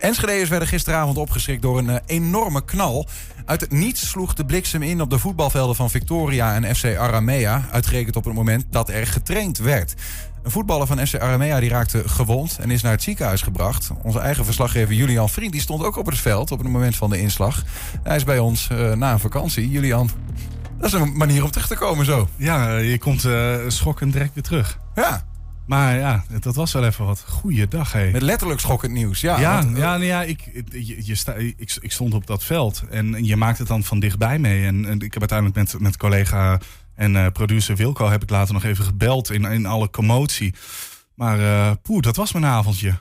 Enschede'ers werden gisteravond opgeschrikt door een uh, enorme knal. Uit het niets sloeg de bliksem in op de voetbalvelden van Victoria en FC Aramea. Uitgerekend op het moment dat er getraind werd. Een voetballer van FC Aramea die raakte gewond en is naar het ziekenhuis gebracht. Onze eigen verslaggever Julian Vriend die stond ook op het veld op het moment van de inslag. Hij is bij ons uh, na een vakantie. Julian, dat is een manier om terug te komen zo. Ja, je komt uh, schokkend direct weer terug. Ja. Maar ja, dat was wel even wat. Goeiedag, hé. Met letterlijk schokkend nieuws, ja. Ja, want, ja, nou ja ik, je, je sta, ik, ik, stond op dat veld en je maakt het dan van dichtbij mee. En, en ik heb uiteindelijk met, met collega en uh, producer Wilco heb ik later nog even gebeld in, in alle commotie. Maar uh, poeh, dat was mijn avondje.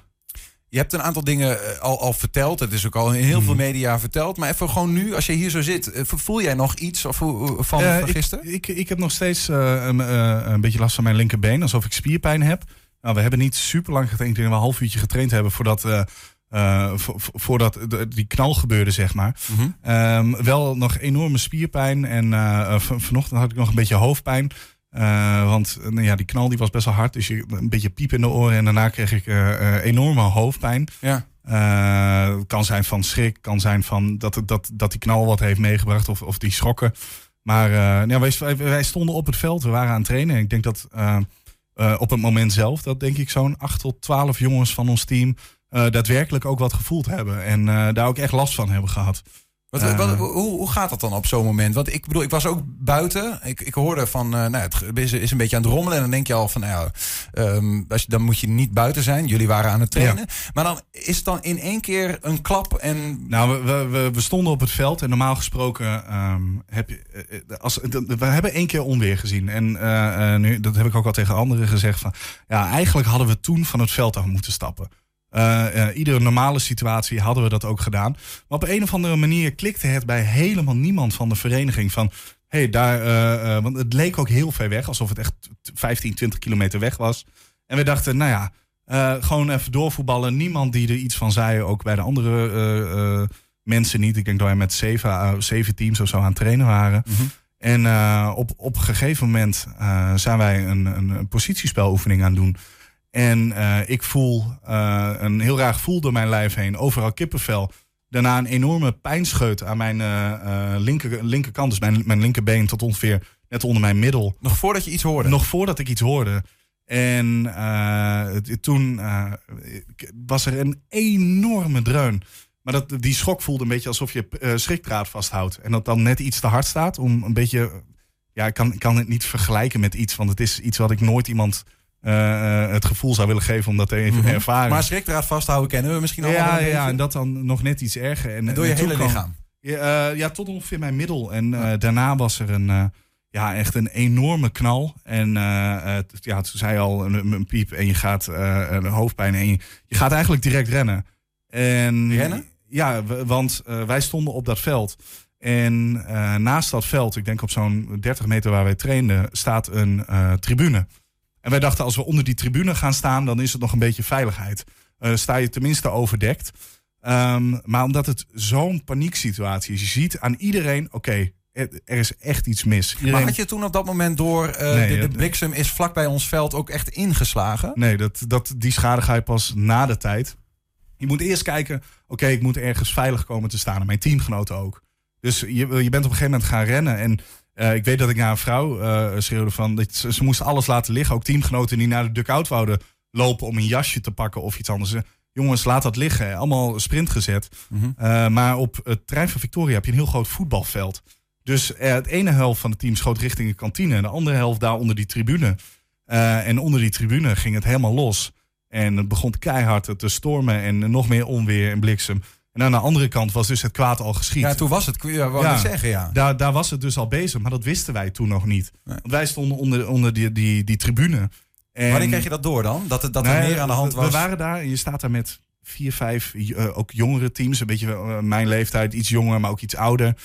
Je hebt een aantal dingen al, al verteld. Het is ook al in heel veel media verteld. Maar even gewoon nu, als je hier zo zit, voel jij nog iets of, van, van uh, gisteren? Ik, ik, ik, heb nog steeds een, een beetje last van mijn linkerbeen, alsof ik spierpijn heb. Nou, we hebben niet super lang getraind. Ik denk dat we een half uurtje getraind hebben voordat, uh, voordat die knal gebeurde, zeg maar. Mm -hmm. um, wel nog enorme spierpijn. En uh, vanochtend had ik nog een beetje hoofdpijn. Uh, want nou ja, die knal die was best wel hard. Dus je, een beetje piep in de oren. En daarna kreeg ik enorme hoofdpijn. Ja. kan zijn van schrik. Kan zijn van dat, dat, dat die knal wat heeft meegebracht. Of, of die schokken. Maar ja, wij, wij, stonden op het veld. We waren aan het trainen. Ik denk dat op het moment zelf... dat denk ik zo'n 8 tot 12 jongens van ons team daadwerkelijk ook wat gevoeld hebben. En daar ook echt last van hebben gehad. Wat, uh, wat, hoe, hoe, gaat dat dan op zo'n moment? Want ik bedoel, ik was ook buiten. Ik, ik hoorde van, nou, het is, is, een beetje aan het rommelen. En dan denk je al van, nou ja, um, als je, dan moet je niet buiten zijn. Jullie waren aan het trainen. Ja. Maar dan is het dan in één keer een klap en... Nou, we, we, we stonden op het veld. En normaal gesproken um, heb je... Als, we hebben één keer onweer gezien. En nu, dat heb ik ook al tegen anderen gezegd. Van, ja, eigenlijk hadden we toen van het veld af moeten stappen. Uh, uh, iedere normale situatie hadden we dat ook gedaan. Maar op een of andere manier klikte het bij helemaal niemand van de vereniging. Van hey, daar, uh, want het leek ook heel ver weg, alsof het echt 15, 20 kilometer weg was. En we dachten, nou ja, gewoon even doorvoetballen. Niemand die er iets van zei, ook bij de andere mensen niet. Ik denk dat wij met zeven, zeven teams of zo aan het trainen waren. Mm -hmm. En op, op een gegeven moment zijn wij een, een, een positiespeloefening aan het doen. En uh, ik voel uh, een heel raar gevoel door mijn lijf heen. Overal kippenvel. Daarna een enorme pijnscheut aan mijn uh, linker, linkerkant. Dus mijn, mijn linkerbeen tot ongeveer net onder mijn middel. Nog voordat je iets hoorde? Nog voordat ik iets hoorde. En toen was er een enorme dreun. Maar dat, die schok voelde een beetje alsof je schrikdraad vasthoudt. En dat dan net iets te hard staat. Om een beetje... Ja, ik kan, kan het niet vergelijken met iets. Want het is iets wat ik nooit iemand uh, het gevoel zou willen geven om dat even mm -hmm. ervaren. Maar schrikdraad vasthouden kennen we misschien al. Ja, ja, en dat dan nog net iets erger. En, en door je hele lichaam? Ja, uh, ja, tot ongeveer mijn middel. En uh, daarna was er een, ja, echt een enorme knal. En ja, toen zei al een, een, piep en je gaat een hoofdpijn en je, je, gaat eigenlijk direct rennen. En, rennen? Ja, want wij stonden op dat veld. En naast dat veld, ik denk op zo'n 30 meter waar wij trainden, staat een tribune. En wij dachten, als we onder die tribune gaan staan, dan is het nog een beetje veiligheid. Uh, sta je tenminste overdekt. Um, maar omdat het zo'n panieksituatie is, je ziet aan iedereen, oké, okay, er is echt iets mis. Iedereen... Maar had je toen op dat moment door, uh, nee, de, de, bliksem is vlak bij ons veld ook echt ingeslagen? Nee, dat, dat, die schade ga je pas na de tijd. Je moet eerst kijken, oké, okay, ik moet ergens veilig komen te staan. En mijn teamgenoten ook. Dus je, je bent op een gegeven moment gaan rennen. En uh, ik weet dat ik naar een vrouw uh, schreeuwde van... Dat ze, ze moesten alles laten liggen. Ook teamgenoten die naar de dugout wouden lopen om een jasje te pakken of iets anders. Jongens, laat dat liggen. Allemaal sprint gezet. Mm -hmm. uh, maar op het terrein van Victoria heb je een heel groot voetbalveld. Dus het ene helft van het team schoot richting de kantine. En de andere helft daar onder die tribune. en onder die tribune ging het helemaal los. En het begon keihard te stormen en nog meer onweer en bliksem. En aan de andere kant was dus het kwaad al geschied. Ja, toen was het, ja, wou ja, ik zeggen, ja. Daar, daar was het dus al bezig, maar dat wisten wij toen nog niet. Nee. Want wij stonden onder, onder die, die, die tribune. En, Wanneer kreeg je dat door dan? Dat, dat er meer aan de hand was? We waren daar en je staat daar met vier, vijf uh, ook jongere teams. Een beetje uh, mijn leeftijd, iets jonger, maar ook iets ouder.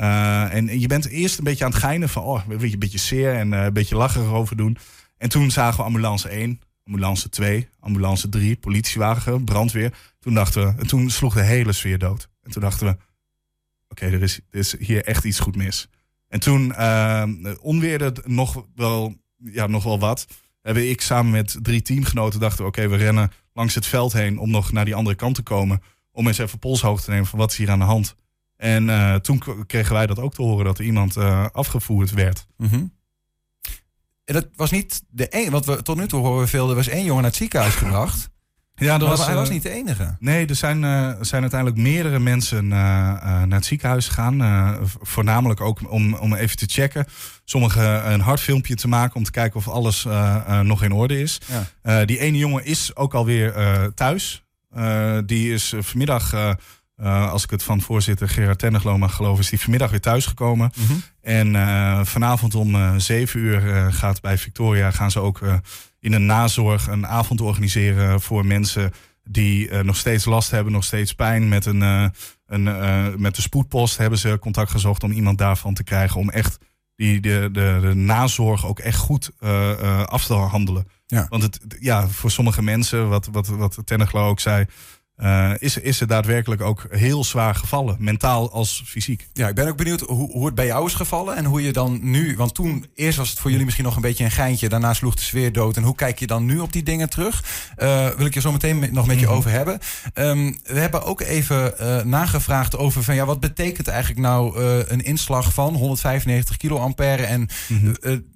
Uh, en, en, je bent eerst een beetje aan het geinen van... oh, een beetje zeer en een beetje lachen erover doen. En toen zagen we ambulance 1, ambulance 2, ambulance 3, politiewagen, brandweer. Toen dachten we, en toen sloeg de hele sfeer dood. En toen dachten we, oké, er, is, is hier echt iets goed mis. En toen uh, onweerde nog wel, ja, nog wel wat. Hebben ik samen met drie teamgenoten dachten, oké, we rennen langs het veld heen om nog naar die andere kant te komen. om eens even polshoog te nemen van wat is hier aan de hand. En toen kregen wij dat ook te horen dat er iemand afgevoerd werd. Mm En dat was niet de enige, want we, tot nu toe horen we veel, er was één jongen naar het ziekenhuis gebracht. Ja, dat was, hij was niet de enige. Nee, er zijn, uh, zijn uiteindelijk meerdere mensen uh, naar het ziekenhuis gegaan. voornamelijk ook om, om even te checken. Sommigen een hartfilmpje te maken om te kijken of alles nog in orde is. die ene jongen is ook alweer thuis. die is vanmiddag, als ik het van voorzitter Gerard Tenneglo mag geloven, is die vanmiddag weer thuisgekomen. Mm En vanavond om zeven uur gaat bij Victoria gaan ze ook in een nazorg een avond organiseren voor mensen die nog steeds last hebben, nog steeds pijn. Met, een, een, met de spoedpost hebben ze contact gezocht om iemand daarvan te krijgen. Om echt die, de, de, de nazorg ook echt goed af te handelen. Ja. Want het, ja, voor sommige mensen, wat, wat, wat Tenneglo ook zei, uh, is, is het daadwerkelijk ook heel zwaar gevallen, mentaal als fysiek. Ja, ik ben ook benieuwd hoe, hoe het bij jou is gevallen en hoe je dan nu, want toen eerst was het voor jullie misschien nog een beetje een geintje, daarna sloeg de sfeer dood. En hoe kijk je dan nu op die dingen terug? Uh, wil ik je zo meteen nog met je mhm. over hebben. Um, we hebben ook even uh, nagevraagd over van ja, wat betekent eigenlijk nou een inslag van 195 kiloampère en mm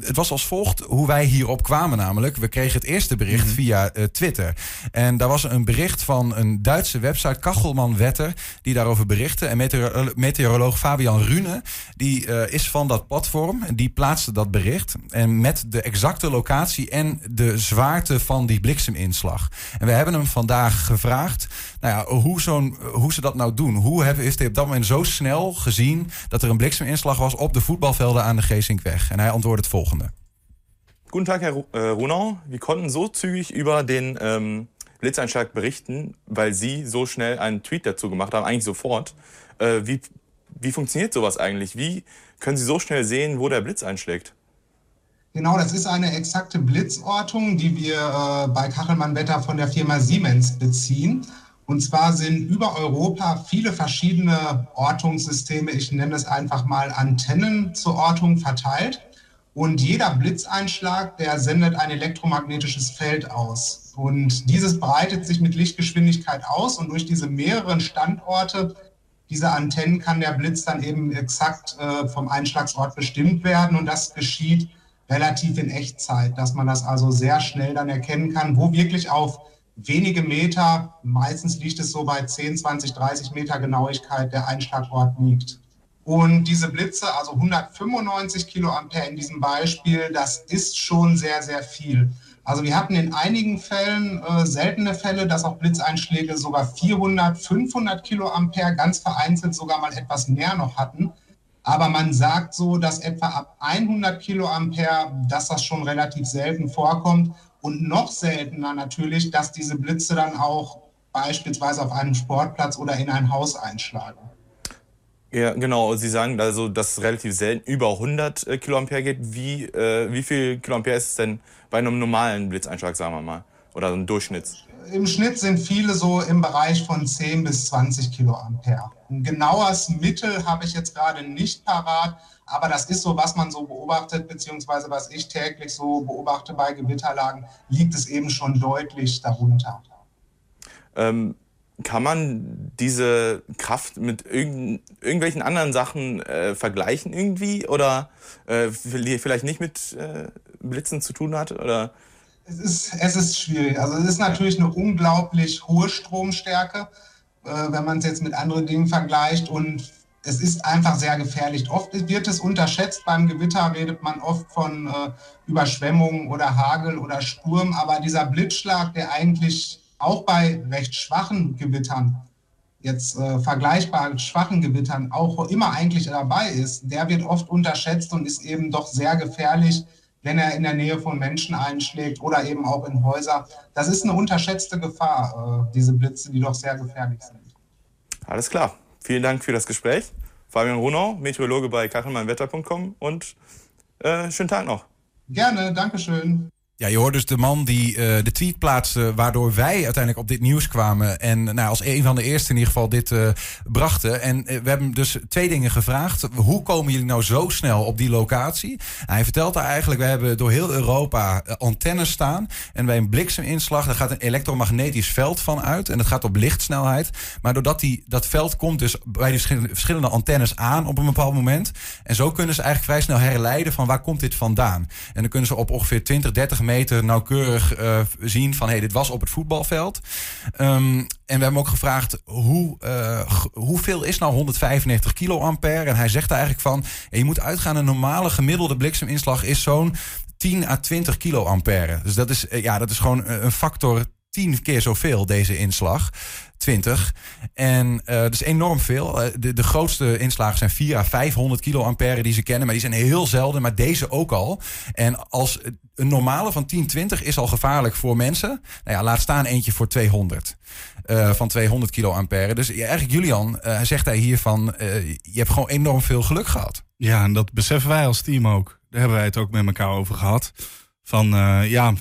het was als volgt hoe wij hierop kwamen namelijk. We kregen het eerste bericht mhm. via uh, Twitter. En daar was een bericht van een Duitse website, Kachelman Wetter, die daarover berichtte. En meteoro meteoroloog Fabian Rune, die uh, is van dat platform. Die plaatste dat bericht. En met de exacte locatie en de zwaarte van die blikseminslag. En we hebben hem vandaag gevraagd nou ja, hoe, zo'n, hoe ze dat nou doen. Hoe hebben, is hij op dat moment zo snel gezien dat er een blikseminslag was op de voetbalvelden aan de Geesinkweg? En hij antwoordde het volgende. Guten Tag, Herr äh, Runau. Wir konnten so zügig über den ähm, Blitzeinschlag berichten, weil Sie so schnell einen Tweet dazu gemacht haben, eigentlich sofort. Äh, wie, wie funktioniert sowas eigentlich? Wie können Sie so schnell sehen, wo der Blitz einschlägt? Genau, das ist eine exakte Blitzortung, die wir äh, bei Kachelmann-Wetter von der Firma Siemens beziehen. Und zwar sind über Europa viele verschiedene Ortungssysteme, ich nenne es einfach mal Antennen zur Ortung verteilt. Und jeder Blitzeinschlag, der sendet ein elektromagnetisches Feld aus. Und dieses breitet sich mit Lichtgeschwindigkeit aus und durch diese mehreren Standorte dieser Antennen kann der Blitz dann eben exakt äh, vom Einschlagsort bestimmt werden. Und das geschieht relativ in Echtzeit, dass man das also sehr schnell dann erkennen kann, wo wirklich auf wenige Meter, meistens liegt es so bei 10, 20, 30 Meter Genauigkeit, der Einschlagort liegt. Und diese Blitze, also 195 Kiloampere in diesem Beispiel, das ist schon sehr, sehr viel. Also wir hatten in einigen Fällen äh, seltene Fälle, dass auch Blitzeinschläge sogar 400, 500 Kiloampere, ganz vereinzelt sogar mal etwas mehr noch hatten. Aber man sagt so, dass etwa ab 100 Kiloampere, dass das schon relativ selten vorkommt. Und noch seltener natürlich, dass diese Blitze dann auch beispielsweise auf einem Sportplatz oder in ein Haus einschlagen. Ja, genau. Sie sagen also, dass es relativ selten über 100 äh, Kiloampere geht. Wie, äh, wie viel Kiloampere ist es denn bei einem normalen Blitzeinschlag, sagen wir mal? Oder so ein Durchschnitt? Im Schnitt sind viele so im Bereich von 10 bis 20 Kiloampere. Ein genaues Mittel habe ich jetzt gerade nicht parat. Aber das ist so, was man so beobachtet, beziehungsweise was ich täglich so beobachte bei Gewitterlagen, liegt es eben schon deutlich darunter. Ähm, kann man diese Kraft mit irgend, irgendwelchen anderen Sachen äh, vergleichen irgendwie? Oder äh, vielleicht nicht mit äh, Blitzen zu tun hat? Oder? Es, ist, es ist schwierig. Also es ist natürlich eine unglaublich hohe Stromstärke, äh, wenn man es jetzt mit anderen Dingen vergleicht. Und es ist einfach sehr gefährlich. Oft wird es unterschätzt. Beim Gewitter redet man oft von äh, Überschwemmungen oder Hagel oder Sturm. Aber dieser Blitzschlag, der eigentlich auch bei recht schwachen Gewittern, jetzt äh, vergleichbar schwachen Gewittern, auch immer eigentlich dabei ist, der wird oft unterschätzt und ist eben doch sehr gefährlich, wenn er in der Nähe von Menschen einschlägt oder eben auch in Häuser. Das ist eine unterschätzte Gefahr, äh, diese Blitze, die doch sehr gefährlich sind. Alles klar. Vielen Dank für das Gespräch. Fabian Runau, Meteorologe bei kachelmannwetter.com und äh, schönen Tag noch. Gerne, Dankeschön. Ja, je hoort dus de man die uh, de tweet plaatste, waardoor wij uiteindelijk op dit nieuws kwamen. En nou, als een van de eerste in ieder geval dit uh, brachten. En uh, we hebben dus twee dingen gevraagd. Hoe komen jullie nou zo snel op die locatie? Hij vertelt daar eigenlijk, we hebben door heel Europa antennes staan. En bij een blikseminslag, daar gaat een elektromagnetisch veld van uit. En dat gaat op lichtsnelheid. Maar doordat die, dat veld komt dus bij die verschillende antennes aan op een bepaald moment. En zo kunnen ze eigenlijk vrij snel herleiden van waar komt dit vandaan. En dan kunnen ze op ongeveer 20, 30 meter nauwkeurig uh, zien van hey, dit was op het voetbalveld. Um, en we hebben ook gevraagd hoe, uh, hoeveel is nou 195 kiloampère? En hij zegt eigenlijk van je moet uitgaan een normale gemiddelde blikseminslag is zo'n 10 à 20 kiloampère. Dus dat is, ja, dat is gewoon een factor 10 keer zoveel, deze inslag. 20. En uh, dat is enorm veel. Uh, de, de grootste inslagen zijn 4 à 500 kiloampère die ze kennen. Maar die zijn heel zelden. Maar deze ook al. En als een normale van 10, 20 is al gevaarlijk voor mensen. Nou ja, laat staan eentje voor 200. Uh, van 200 kiloampère. Dus eigenlijk Julian, zegt hij hier van... je hebt gewoon enorm veel geluk gehad. Ja, en dat beseffen wij als team ook. Daar hebben wij het ook met elkaar over gehad. Van ja,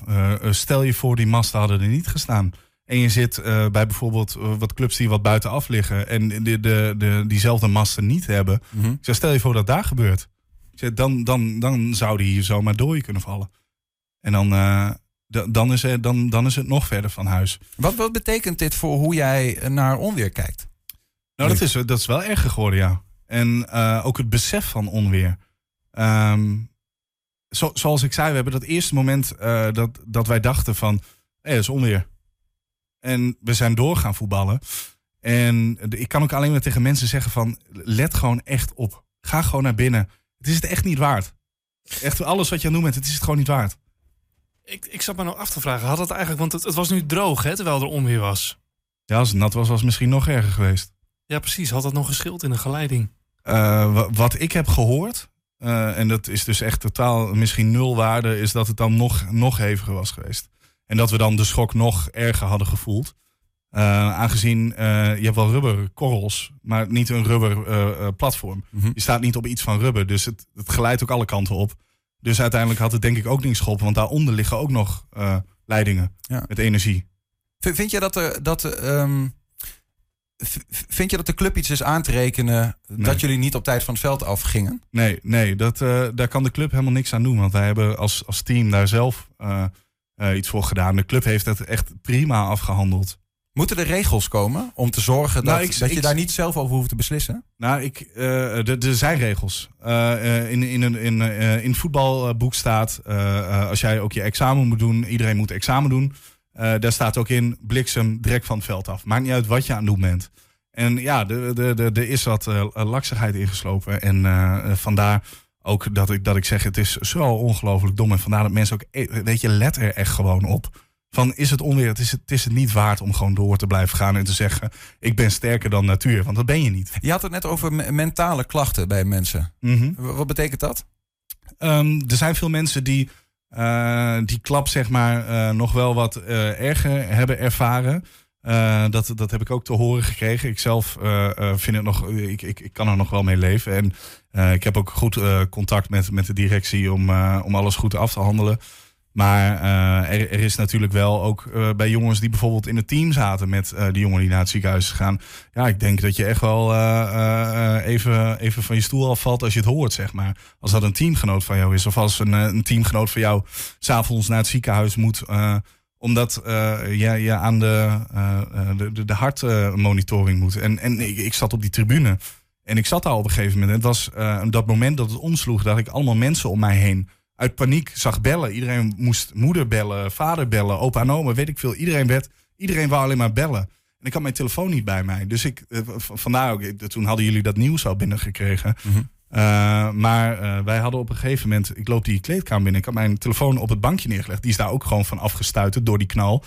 stel je voor die masten hadden er niet gestaan. En je zit bij bijvoorbeeld wat clubs die wat buitenaf liggen en de, de, de, diezelfde masten niet hebben. Mm -hmm. Ik zeg, stel je voor dat daar gebeurt. Ik zeg, dan, dan, dan zou die hier zomaar door je kunnen vallen. En dan, dan, is het, dan, dan is het nog verder van huis. Wat, wat betekent dit voor hoe jij naar onweer kijkt? Nou, dat is, dat is wel erger geworden, ja. En ook het besef van onweer. Um, zo, zoals ik zei, we hebben dat eerste moment dat, dat wij dachten van... hé, hey, dat is onweer. En we zijn door gaan voetballen. En ik kan ook alleen maar tegen mensen zeggen van... let gewoon echt op. Ga gewoon naar binnen. Het is het echt niet waard. Echt alles wat je aan het doen bent, het is het gewoon niet waard. Ik, ik zat me nou af te vragen, had het eigenlijk... want het, het was nu droog, hè, terwijl er onweer was. Ja, als het nat was, was het misschien nog erger geweest. Ja, precies. Had dat nog geschild in een geleiding? Uh, wat ik heb gehoord... Uh, en dat is dus echt totaal misschien nul waarde... is dat het dan nog, nog heviger was geweest. En dat we dan de schok nog erger hadden gevoeld. Uh, aangezien uh, je hebt wel rubberkorrels, maar niet een rubber platform. Mm -hmm. Je staat niet op iets van rubber, dus het, het geleidt ook alle kanten op. Dus uiteindelijk had het denk ik ook niet geholpen, want daaronder liggen ook nog leidingen ja. met energie. Vind je dat er dat um, vind je dat de club iets is aan te rekenen nee. dat jullie niet op tijd van het veld afgingen? Nee, nee, dat, daar kan de club helemaal niks aan doen, want wij hebben als, als team daar zelf uh, iets voor gedaan. De club heeft het echt prima afgehandeld. Moeten er regels komen om te zorgen nou, dat, ik, dat je daar niet zelf over hoeft te beslissen? Nou, ik, uh, er zijn regels. Uh, in, in, in, in, in het voetbalboek staat, als jij ook je examen moet doen, iedereen moet examen doen. Daar staat ook in, bliksem direct van het veld af. Maakt niet uit wat je aan het doen bent. En ja, er is wat laksigheid ingeslopen. En vandaar ook dat ik, dat ik zeg, het is zo ongelooflijk dom. En vandaar dat mensen ook, eh, weet je, let er echt gewoon op. Van is het onweer, het is het, het is het niet waard om gewoon door te blijven gaan en te zeggen: Ik ben sterker dan natuur. Want dat ben je niet. Je had het net over mentale klachten bij mensen. Mm -hmm. Wat betekent dat? Um, er zijn veel mensen die uh, die klap, zeg maar, uh, nog wel wat uh, erger hebben ervaren. Dat, dat heb ik ook te horen gekregen. Ik zelf vind het nog, ik, ik, ik kan er nog wel mee leven. En ik heb ook goed contact met, met de directie om, om alles goed af te handelen. Maar er, er, is natuurlijk wel ook bij jongens die bijvoorbeeld in het team zaten met die jongen die naar het ziekenhuis gaan. Ja, ik denk dat je echt wel even, even van je stoel afvalt als je het hoort, zeg maar. Als dat een teamgenoot van jou is. Of als een, een teamgenoot van jou s'avonds naar het ziekenhuis moet omdat uh, je, je aan de, uh, de, de, hartmonitoring moet. En, en ik, ik zat op die tribune. En ik zat daar op een gegeven moment. Het was uh, dat moment dat het omsloeg, dat ik allemaal mensen om mij heen uit paniek zag bellen. Iedereen moest moeder bellen, vader bellen, opa en oma, weet ik veel. Iedereen werd, iedereen wou alleen maar bellen. En ik had mijn telefoon niet bij mij. Dus ik, vandaar ook, toen hadden jullie dat nieuws al binnengekregen. Mm -hmm. Uh, maar uh, wij hadden op een gegeven moment, ik loop die kleedkamer binnen, ik had mijn telefoon op het bankje neergelegd. Die is daar ook gewoon van afgestuiterd door die knal.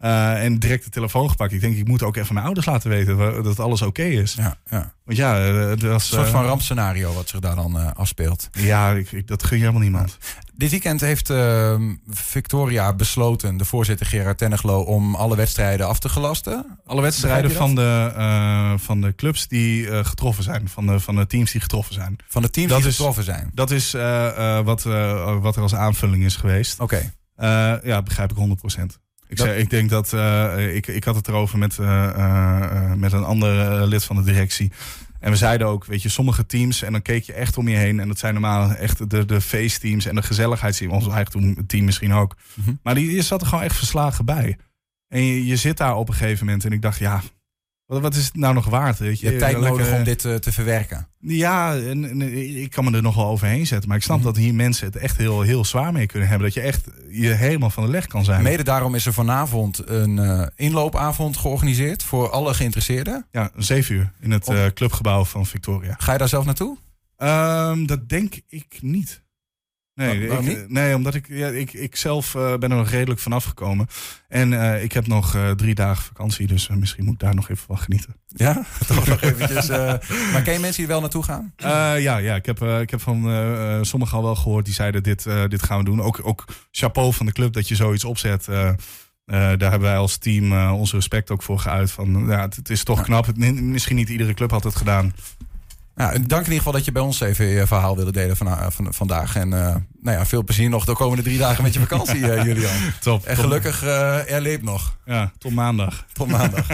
Uh, en direct de telefoon gepakt. Ik denk, ik moet ook even mijn ouders laten weten dat alles oké okay is. Ja, ja. Want ja, het was... Een soort van rampscenario wat zich daar dan afspeelt. Ja, ik, ik, dat gun je helemaal niemand. Dit weekend heeft uh, Victoria besloten, de voorzitter Gerard Tenneglo, om alle wedstrijden af te gelasten. Alle wedstrijden van de, uh, van de clubs die uh, getroffen zijn, van de, van de teams die getroffen zijn. Van de teams dat die is, getroffen zijn? Dat is wat, wat er als aanvulling is geweest. Oké. Uh, ja, begrijp ik 100%. Ik, Dat- zei, ik denk dat eh, ik, ik had het erover met, eh, eh, met een ander lid van de directie. En we zeiden ook, weet je, sommige teams, en dan keek je echt om je heen. En dat zijn normaal echt de, de feestteams en de gezelligheidsteams. Ons eigen team misschien ook. Mhm. Maar die, je zat er gewoon echt verslagen bij. En je, je zit daar op een gegeven moment. En ik dacht, ja, wat, wat is het nou nog waard? Weet Je hebt tijd Lekker- nodig om dit eh, te verwerken. Ja, en, en ik kan me er nog wel overheen zetten. Maar ik snap Mhm. dat hier mensen het echt heel, heel zwaar mee kunnen hebben. Dat je echt je helemaal van de leg kan zijn. Mede daarom is er vanavond een eh, inloopavond georganiseerd voor alle geïnteresseerden. Ja, zeven uur in het eh, clubgebouw van Victoria. Ga je daar zelf naartoe? Ehm, dat denk ik niet. Nee, Waar- ik, nee omdat ik, ja, ik, ik zelf eh, ben er nog redelijk vanaf gekomen. En eh, ik heb nog eh, drie dagen vakantie, dus misschien moet ik daar nog even van genieten. Ja, toch nog eventjes. maar ken je mensen die wel naartoe gaan? Ja, ja ik, heb, ik heb van sommigen al wel gehoord die zeiden dit, dit gaan we doen. Ook, ook chapeau van de club dat je zoiets opzet. Daar hebben wij als team eh, onze respect ook voor geuit. Van, ja, het, het is toch Ja. knap. Het, misschien niet iedere club had het gedaan. Ja, dank in ieder geval dat je bij ons even je verhaal wilde delen van, van, vandaag. En eh, nou ja, veel plezier nog de komende drie dagen met je vakantie, eh, Julian. Top. En gelukkig, eh er leeft nog. Ja, tot maandag. Tot maandag.